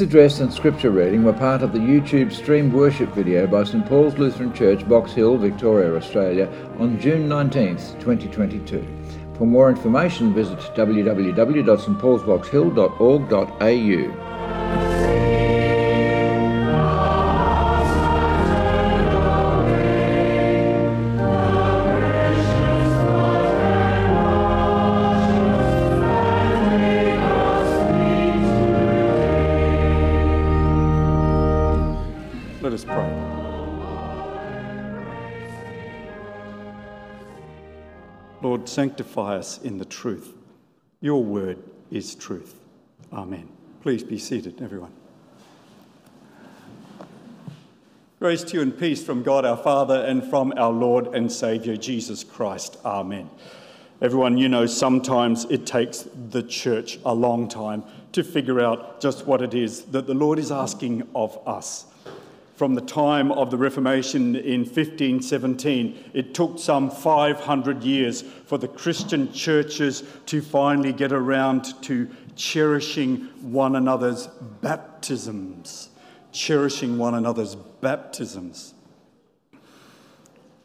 Address and scripture reading were part of the YouTube streamed worship video by St Paul's Lutheran Church, Box Hill, Victoria, Australia on June 19, 2022. For more information, visit www.stpaulsboxhill.org.au. Lord, sanctify us in the truth. Your word is truth. Amen. Please be seated, everyone. Grace to you and peace from God our Father and from our Lord and Saviour Jesus Christ. Amen. Everyone, you know, sometimes it takes the church a long time to figure out just what it is that the Lord is asking of us from the time of the Reformation in 1517. It took some 500 years for the Christian churches to finally get around to cherishing one another's baptisms. Cherishing one another's baptisms.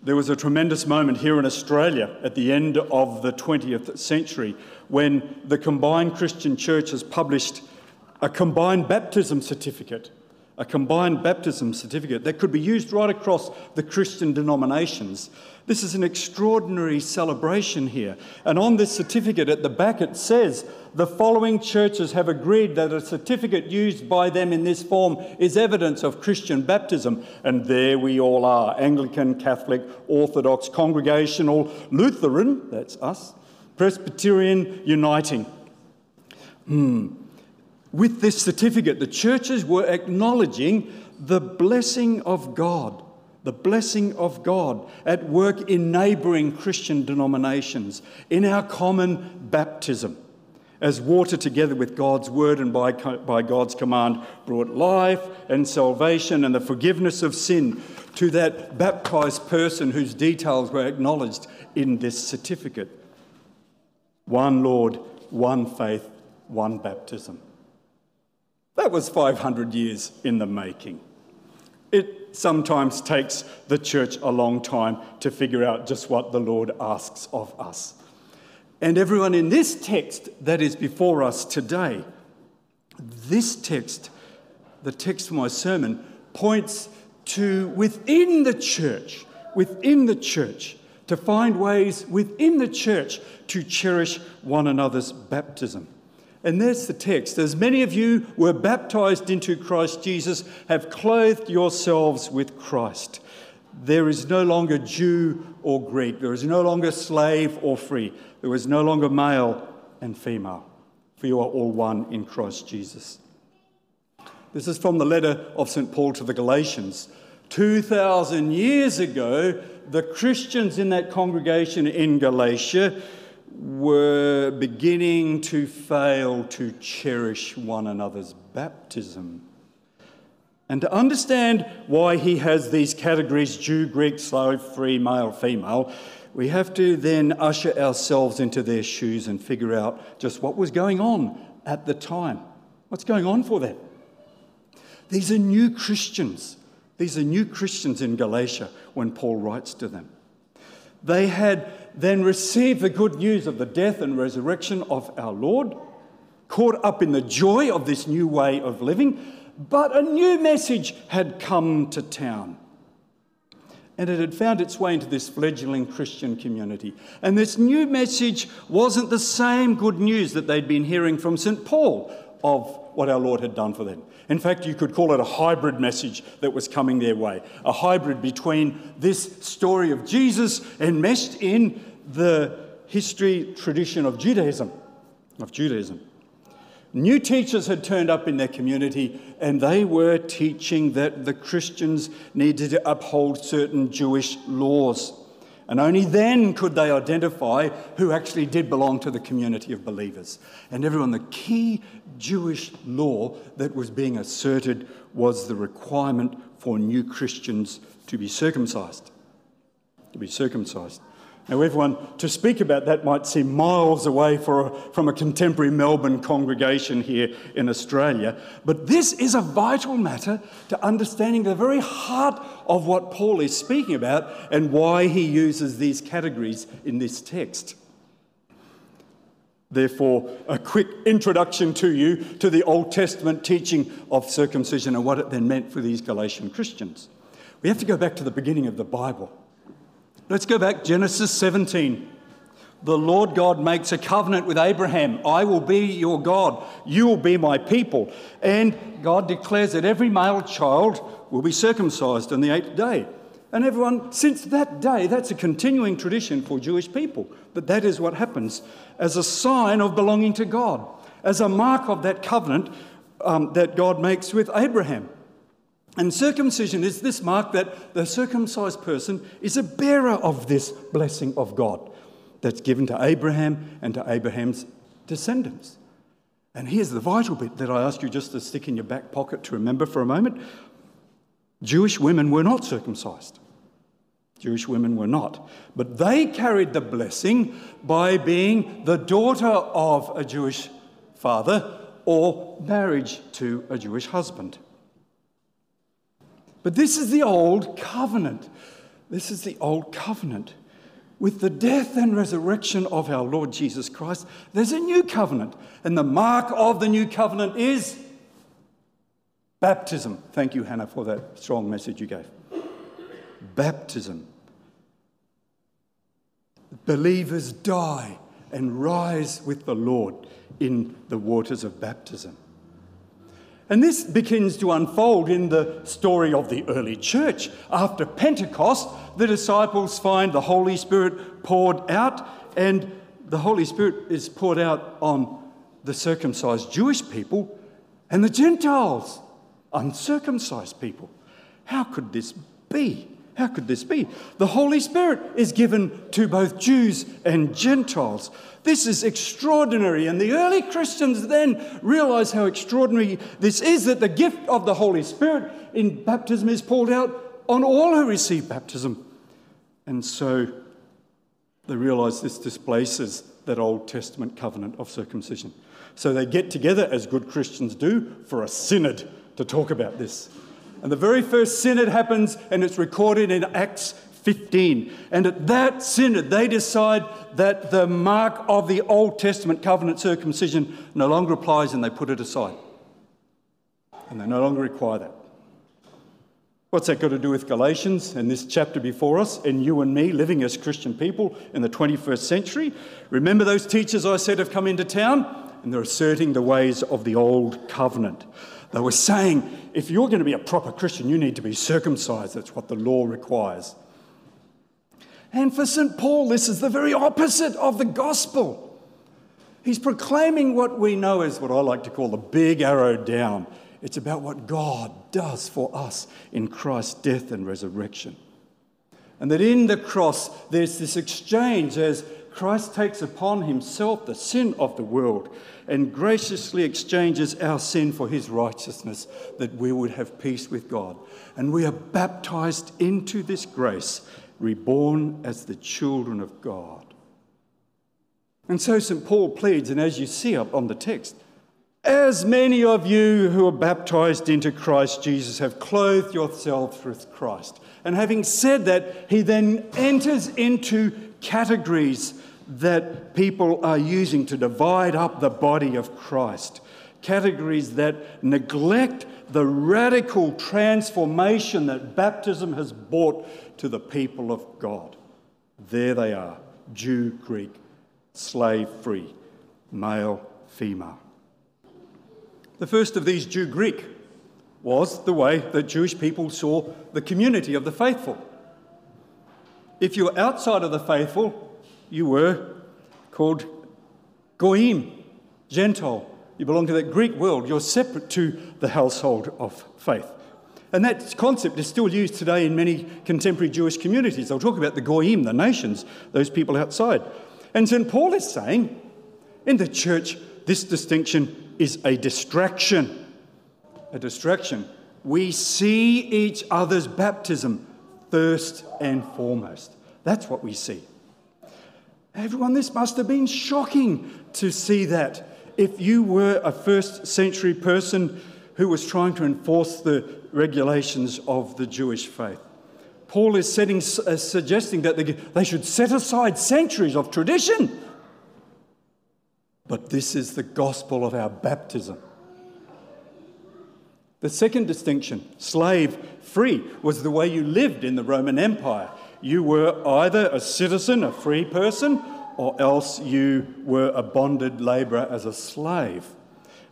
There was a tremendous moment here in Australia at the end of the 20th century when the combined Christian churches published a combined baptism certificate a combined baptism certificate that could be used right across the Christian denominations. This is an extraordinary celebration here. And on this certificate at the back it says, the following churches have agreed that a certificate used by them in this form is evidence of Christian baptism. And there we all are Anglican, Catholic, Orthodox, Congregational, Lutheran, that's us, Presbyterian, uniting. Hmm. With this certificate, the churches were acknowledging the blessing of God, the blessing of God at work in neighbouring Christian denominations, in our common baptism, as water together with God's word and by, by God's command brought life and salvation and the forgiveness of sin to that baptized person whose details were acknowledged in this certificate. One Lord, one faith, one baptism. That was 500 years in the making. It sometimes takes the church a long time to figure out just what the Lord asks of us. And everyone in this text that is before us today, this text, the text for my sermon, points to within the church, within the church, to find ways within the church to cherish one another's baptism. And there's the text. As many of you were baptized into Christ Jesus, have clothed yourselves with Christ. There is no longer Jew or Greek. There is no longer slave or free. There is no longer male and female. For you are all one in Christ Jesus. This is from the letter of St. Paul to the Galatians. 2,000 years ago, the Christians in that congregation in Galatia were beginning to fail to cherish one another's baptism. And to understand why he has these categories Jew, Greek, slave, free, male, female we have to then usher ourselves into their shoes and figure out just what was going on at the time. What's going on for them? These are new Christians. These are new Christians in Galatia when Paul writes to them. They had then received the good news of the death and resurrection of our Lord, caught up in the joy of this new way of living, but a new message had come to town. And it had found its way into this fledgling Christian community. And this new message wasn't the same good news that they'd been hearing from St. Paul of what our Lord had done for them. In fact, you could call it a hybrid message that was coming their way, a hybrid between this story of Jesus enmeshed in the history tradition of Judaism, of Judaism. New teachers had turned up in their community and they were teaching that the Christians needed to uphold certain Jewish laws. And only then could they identify who actually did belong to the community of believers. And everyone, the key Jewish law that was being asserted was the requirement for new Christians to be circumcised. To be circumcised. Now, everyone, to speak about that might seem miles away a, from a contemporary Melbourne congregation here in Australia, but this is a vital matter to understanding the very heart of what Paul is speaking about and why he uses these categories in this text. Therefore, a quick introduction to you to the Old Testament teaching of circumcision and what it then meant for these Galatian Christians. We have to go back to the beginning of the Bible. Let's go back, Genesis 17. The Lord God makes a covenant with Abraham I will be your God, you will be my people. And God declares that every male child will be circumcised on the eighth day. And everyone, since that day, that's a continuing tradition for Jewish people. But that is what happens as a sign of belonging to God, as a mark of that covenant um, that God makes with Abraham. And circumcision is this mark that the circumcised person is a bearer of this blessing of God that's given to Abraham and to Abraham's descendants. And here's the vital bit that I ask you just to stick in your back pocket to remember for a moment Jewish women were not circumcised. Jewish women were not. But they carried the blessing by being the daughter of a Jewish father or marriage to a Jewish husband. But this is the old covenant. This is the old covenant. With the death and resurrection of our Lord Jesus Christ, there's a new covenant. And the mark of the new covenant is baptism. Thank you, Hannah, for that strong message you gave. Baptism. Believers die and rise with the Lord in the waters of baptism. And this begins to unfold in the story of the early church. After Pentecost, the disciples find the Holy Spirit poured out, and the Holy Spirit is poured out on the circumcised Jewish people and the Gentiles, uncircumcised people. How could this be? How could this be? The Holy Spirit is given to both Jews and Gentiles. This is extraordinary. And the early Christians then realize how extraordinary this is that the gift of the Holy Spirit in baptism is poured out on all who receive baptism. And so they realize this displaces that Old Testament covenant of circumcision. So they get together, as good Christians do, for a synod to talk about this. And the very first synod happens, and it's recorded in Acts 15. And at that synod, they decide that the mark of the Old Testament covenant circumcision no longer applies and they put it aside. And they no longer require that. What's that got to do with Galatians and this chapter before us and you and me living as Christian people in the 21st century? Remember those teachers I said have come into town and they're asserting the ways of the old covenant. They were saying, if you're going to be a proper Christian, you need to be circumcised. That's what the law requires. And for St. Paul, this is the very opposite of the gospel. He's proclaiming what we know as what I like to call the big arrow down. It's about what God does for us in Christ's death and resurrection. And that in the cross, there's this exchange as Christ takes upon himself the sin of the world and graciously exchanges our sin for his righteousness, that we would have peace with God. And we are baptized into this grace reborn as the children of God. And so St. Paul pleads, and as you see up on the text, as many of you who are baptized into Christ Jesus have clothed yourselves with Christ. And having said that, he then enters into categories that people are using to divide up the body of Christ. Categories that neglect the radical transformation that baptism has brought to the people of God. There they are Jew, Greek, slave free, male, female. The first of these, Jew Greek, was the way that Jewish people saw the community of the faithful. If you were outside of the faithful, you were called Goyim, Gentile. You belong to that Greek world. You're separate to the household of faith. And that concept is still used today in many contemporary Jewish communities. They'll talk about the Goyim, the nations, those people outside. And St. Paul is saying in the church, this distinction is a distraction. A distraction. We see each other's baptism first and foremost. That's what we see. Everyone, this must have been shocking to see that. If you were a first century person who was trying to enforce the regulations of the Jewish faith, Paul is setting, uh, suggesting that they, they should set aside centuries of tradition. But this is the gospel of our baptism. The second distinction, slave free, was the way you lived in the Roman Empire. You were either a citizen, a free person, or else you were a bonded labourer as a slave.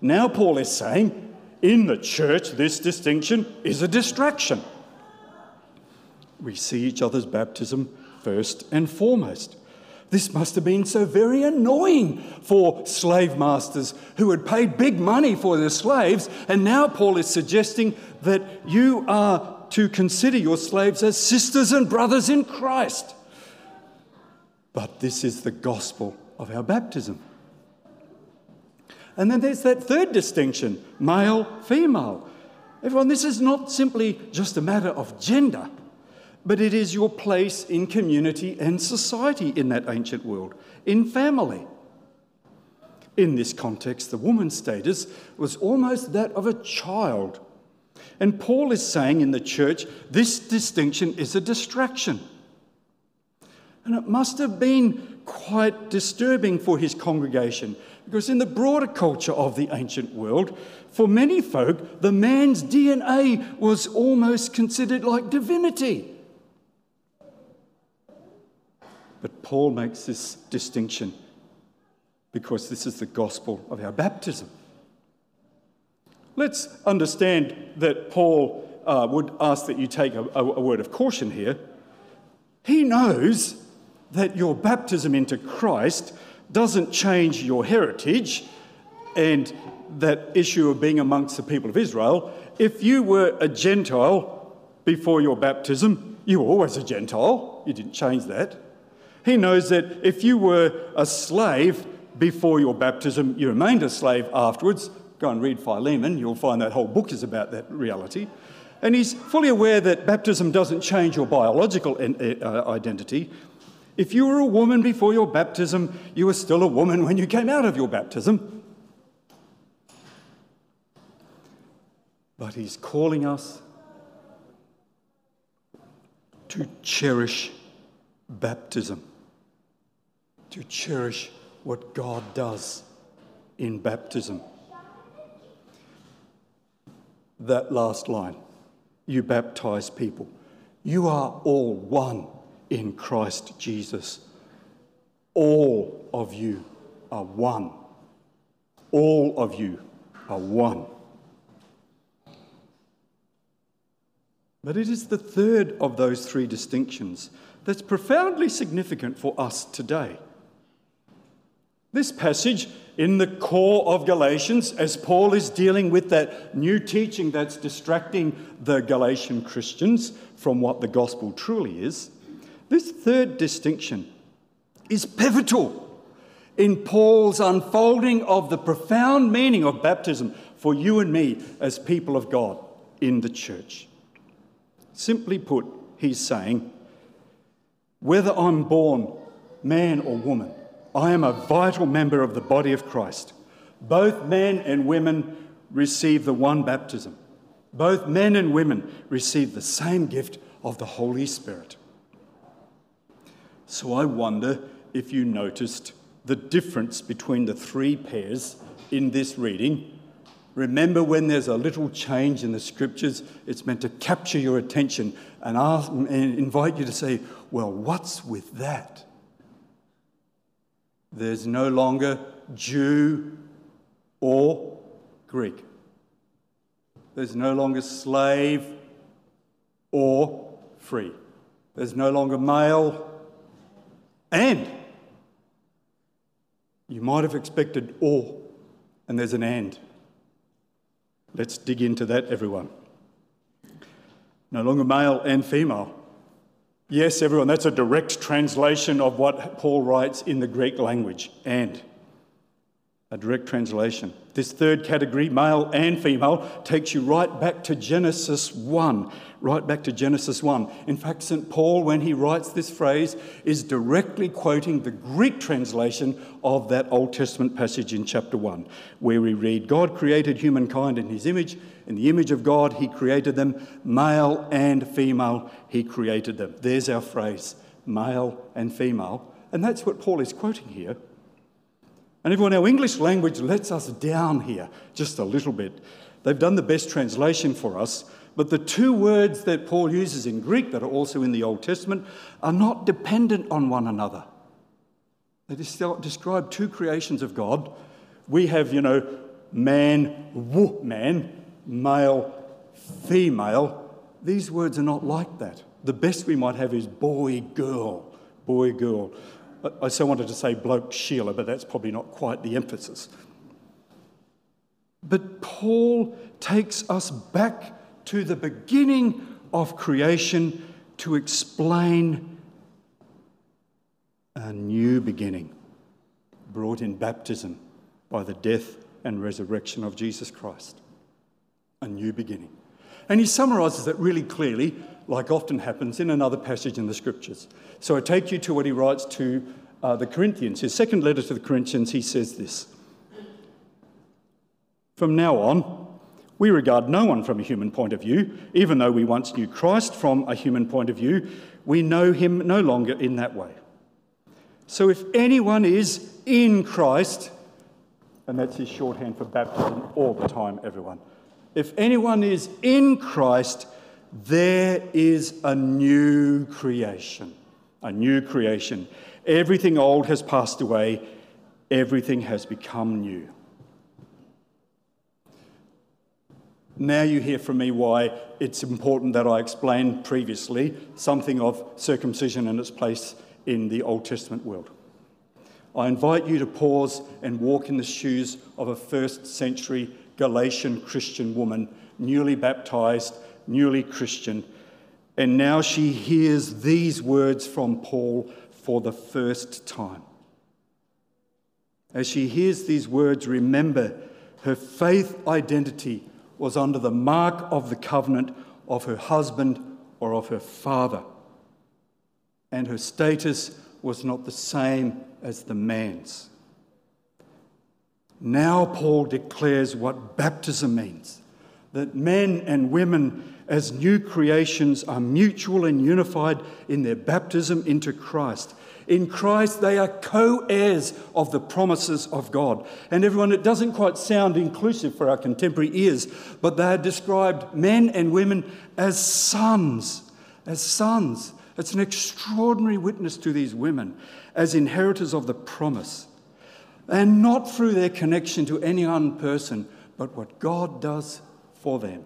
Now, Paul is saying, in the church, this distinction is a distraction. We see each other's baptism first and foremost. This must have been so very annoying for slave masters who had paid big money for their slaves. And now Paul is suggesting that you are to consider your slaves as sisters and brothers in Christ. But this is the gospel of our baptism. And then there's that third distinction male, female. Everyone, this is not simply just a matter of gender, but it is your place in community and society in that ancient world, in family. In this context, the woman's status was almost that of a child. And Paul is saying in the church, this distinction is a distraction. And it must have been quite disturbing for his congregation because, in the broader culture of the ancient world, for many folk, the man's DNA was almost considered like divinity. But Paul makes this distinction because this is the gospel of our baptism. Let's understand that Paul uh, would ask that you take a, a, a word of caution here. He knows that your baptism into Christ doesn't change your heritage and that issue of being amongst the people of Israel. If you were a Gentile before your baptism, you were always a Gentile. You didn't change that. He knows that if you were a slave before your baptism, you remained a slave afterwards. Go and read Philemon, you'll find that whole book is about that reality. And he's fully aware that baptism doesn't change your biological uh, identity, if you were a woman before your baptism, you were still a woman when you came out of your baptism. But he's calling us to cherish baptism, to cherish what God does in baptism. That last line you baptize people. You are all one in Christ Jesus. All of you are one. All of you are one. But it is the third of those three distinctions that's profoundly significant for us today. This passage in the core of Galatians, as Paul is dealing with that new teaching that's distracting the Galatian Christians from what the gospel truly is, this third distinction is pivotal in Paul's unfolding of the profound meaning of baptism for you and me as people of God in the church. Simply put, he's saying, whether I'm born man or woman, I am a vital member of the body of Christ. Both men and women receive the one baptism. Both men and women receive the same gift of the Holy Spirit. So I wonder if you noticed the difference between the three pairs in this reading. Remember, when there's a little change in the scriptures, it's meant to capture your attention and, ask, and invite you to say, Well, what's with that? There's no longer Jew or Greek. There's no longer slave or free. There's no longer male and you might have expected or, and there's an and. Let's dig into that, everyone. No longer male and female. Yes, everyone, that's a direct translation of what Paul writes in the Greek language, and. a direct translation. This third category, male and female, takes you right back to Genesis 1. Right back to Genesis 1. In fact, St. Paul, when he writes this phrase, is directly quoting the Greek translation of that Old Testament passage in chapter 1, where we read, God created humankind in his image. In the image of God, he created them. Male and female, he created them. There's our phrase, male and female. And that's what Paul is quoting here. And everyone, our English language lets us down here just a little bit. They've done the best translation for us, but the two words that Paul uses in Greek that are also in the Old Testament are not dependent on one another. They describe two creations of God. We have, you know, man, man, male, female. These words are not like that. The best we might have is boy, girl, boy, girl. I so wanted to say bloke Sheila, but that's probably not quite the emphasis. But Paul takes us back to the beginning of creation to explain a new beginning brought in baptism by the death and resurrection of Jesus Christ. A new beginning. And he summarizes it really clearly like often happens in another passage in the scriptures. So I take you to what he writes to uh, the Corinthians. His second letter to the Corinthians, he says this From now on, we regard no one from a human point of view, even though we once knew Christ from a human point of view, we know him no longer in that way. So if anyone is in Christ, and that's his shorthand for baptism all the time, everyone. If anyone is in Christ, there is a new creation. A new creation. Everything old has passed away, everything has become new. Now you hear from me why it's important that I explain previously something of circumcision and its place in the Old Testament world. I invite you to pause and walk in the shoes of a first century Galatian Christian woman, newly baptized newly Christian, and now she hears these words from Paul for the first time. As she hears these words, remember her faith identity was under the mark of the covenant of her husband or of her father, and her status was not the same as the man's. Now, Paul declares what baptism means that men and women as new creations are mutual and unified in their baptism into Christ. In Christ, they are co heirs of the promises of God. And everyone, it doesn't quite sound inclusive for our contemporary ears, but they are described, men and women, as sons. As sons. It's an extraordinary witness to these women as inheritors of the promise. And not through their connection to any one person, but what God does for them.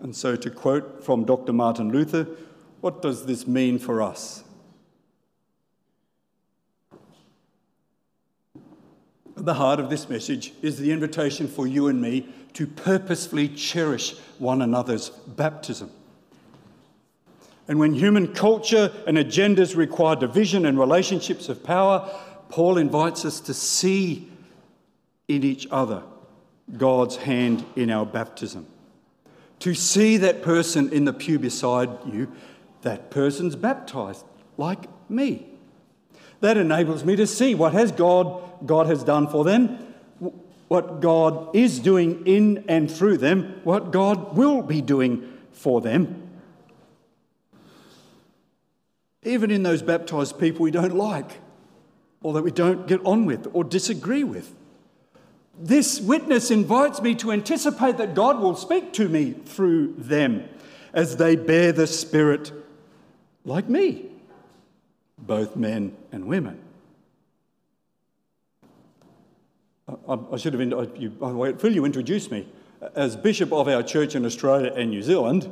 And so, to quote from Dr. Martin Luther, what does this mean for us? At the heart of this message is the invitation for you and me to purposefully cherish one another's baptism. And when human culture and agendas require division and relationships of power, Paul invites us to see in each other God's hand in our baptism to see that person in the pew beside you, that person's baptized, like me. That enables me to see what has God, God has done for them, what God is doing in and through them, what God will be doing for them. Even in those baptized people we don't like, or that we don't get on with, or disagree with. This witness invites me to anticipate that God will speak to me through them as they bear the Spirit like me, both men and women. I, should have, you, by the way, Phil, you introduced me. As Bishop of our church in Australia and New Zealand,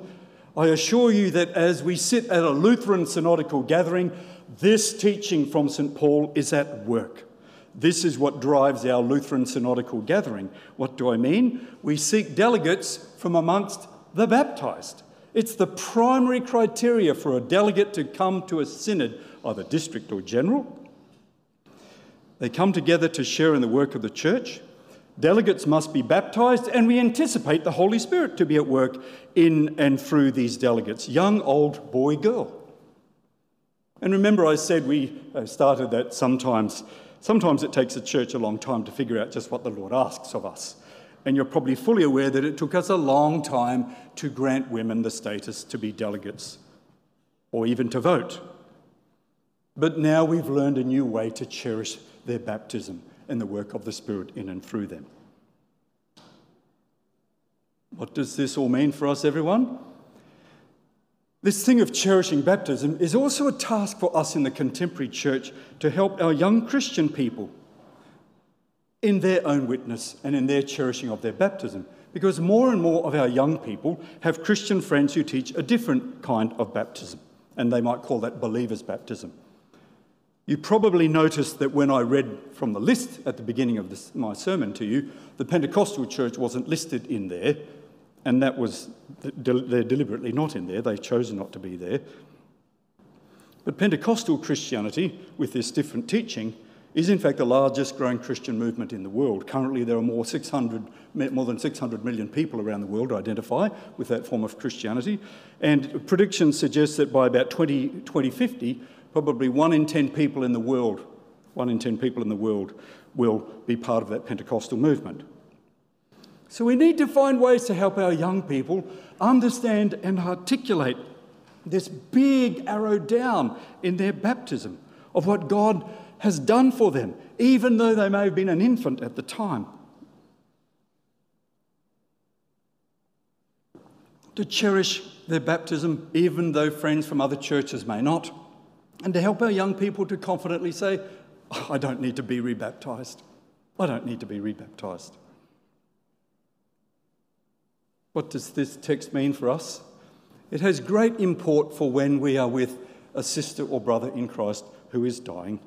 I assure you that as we sit at a Lutheran synodical gathering, this teaching from St. Paul is at work. This is what drives our Lutheran synodical gathering. What do I mean? We seek delegates from amongst the baptized. It's the primary criteria for a delegate to come to a synod, either district or general. They come together to share in the work of the church. Delegates must be baptized, and we anticipate the Holy Spirit to be at work in and through these delegates young, old, boy, girl. And remember, I said we uh, started that sometimes. Sometimes it takes a church a long time to figure out just what the Lord asks of us. And you're probably fully aware that it took us a long time to grant women the status to be delegates or even to vote. But now we've learned a new way to cherish their baptism and the work of the Spirit in and through them. What does this all mean for us, everyone? This thing of cherishing baptism is also a task for us in the contemporary church to help our young Christian people in their own witness and in their cherishing of their baptism. Because more and more of our young people have Christian friends who teach a different kind of baptism, and they might call that believer's baptism. You probably noticed that when I read from the list at the beginning of this, my sermon to you, the Pentecostal church wasn't listed in there, and that was, they're deliberately not in there. They chose not to be there. But Pentecostal Christianity, with this different teaching, is in fact the largest growing Christian movement in the world. Currently, there are more, 600, more than 600 million people around the world identify with that form of Christianity. And predictions suggest that by about 20, 2050, probably one in 10 people in the world, one in 10 people in the world will be part of that Pentecostal movement. So we need to find ways to help our young people understand and articulate this big arrow down in their baptism of what God has done for them, even though they may have been an infant at the time. To cherish their baptism, even though friends from other churches may not, and to help our young people to confidently say, oh, I don't need to be rebaptized. I don't need to be rebaptized. What does this text mean for us? It has great import for when we are with a sister or brother in Christ who is dying.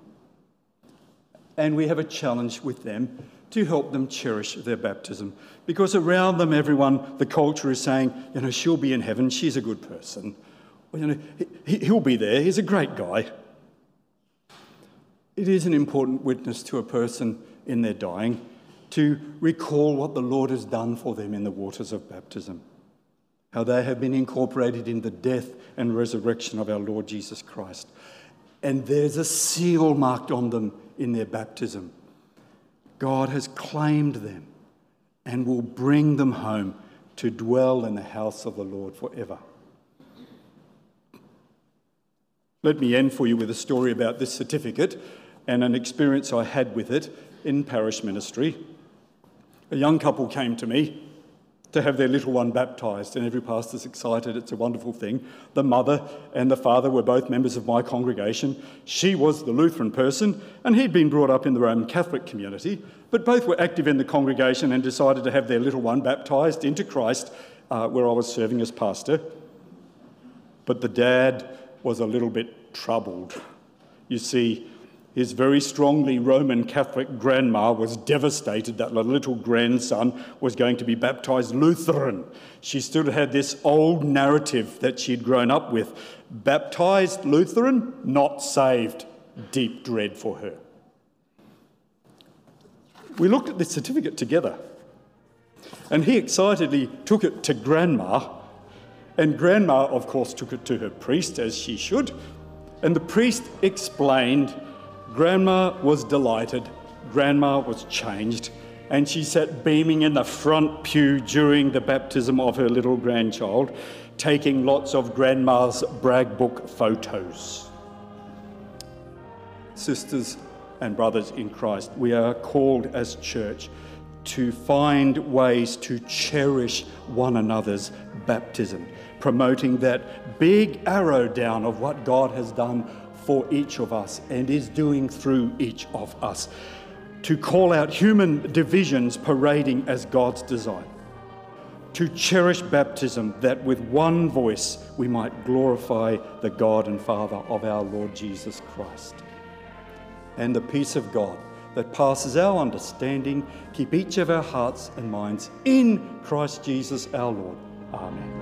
And we have a challenge with them to help them cherish their baptism. Because around them, everyone, the culture is saying, you know, she'll be in heaven, she's a good person. Well, you know, he, he'll be there, he's a great guy. It is an important witness to a person in their dying to recall what the Lord has done for them in the waters of baptism, how they have been incorporated in the death and resurrection of our Lord Jesus Christ. And there's a seal marked on them in their baptism. God has claimed them and will bring them home to dwell in the house of the Lord forever. Let me end for you with a story about this certificate and an experience I had with it in parish ministry a young couple came to me to have their little one baptised, and every pastor's excited. It's a wonderful thing. The mother and the father were both members of my congregation. She was the Lutheran person, and he'd been brought up in the Roman Catholic community, but both were active in the congregation and decided to have their little one baptised into Christ uh, where I was serving as pastor. But the dad was a little bit troubled. You see, his very strongly Roman Catholic grandma was devastated that the little grandson was going to be baptized Lutheran. She still had this old narrative that she'd grown up with baptized Lutheran, not saved. Deep dread for her. We looked at this certificate together, and he excitedly took it to grandma. And grandma, of course, took it to her priest, as she should. And the priest explained Grandma was delighted. Grandma was changed. And she sat beaming in the front pew during the baptism of her little grandchild, taking lots of Grandma's brag book photos. Sisters and brothers in Christ, we are called as church to find ways to cherish one another's baptism, promoting that big arrow down of what God has done for each of us and is doing through each of us to call out human divisions parading as God's design, to cherish baptism that with one voice we might glorify the God and Father of our Lord Jesus Christ. And the peace of God that passes our understanding keep each of our hearts and minds in Christ Jesus our Lord. Amen.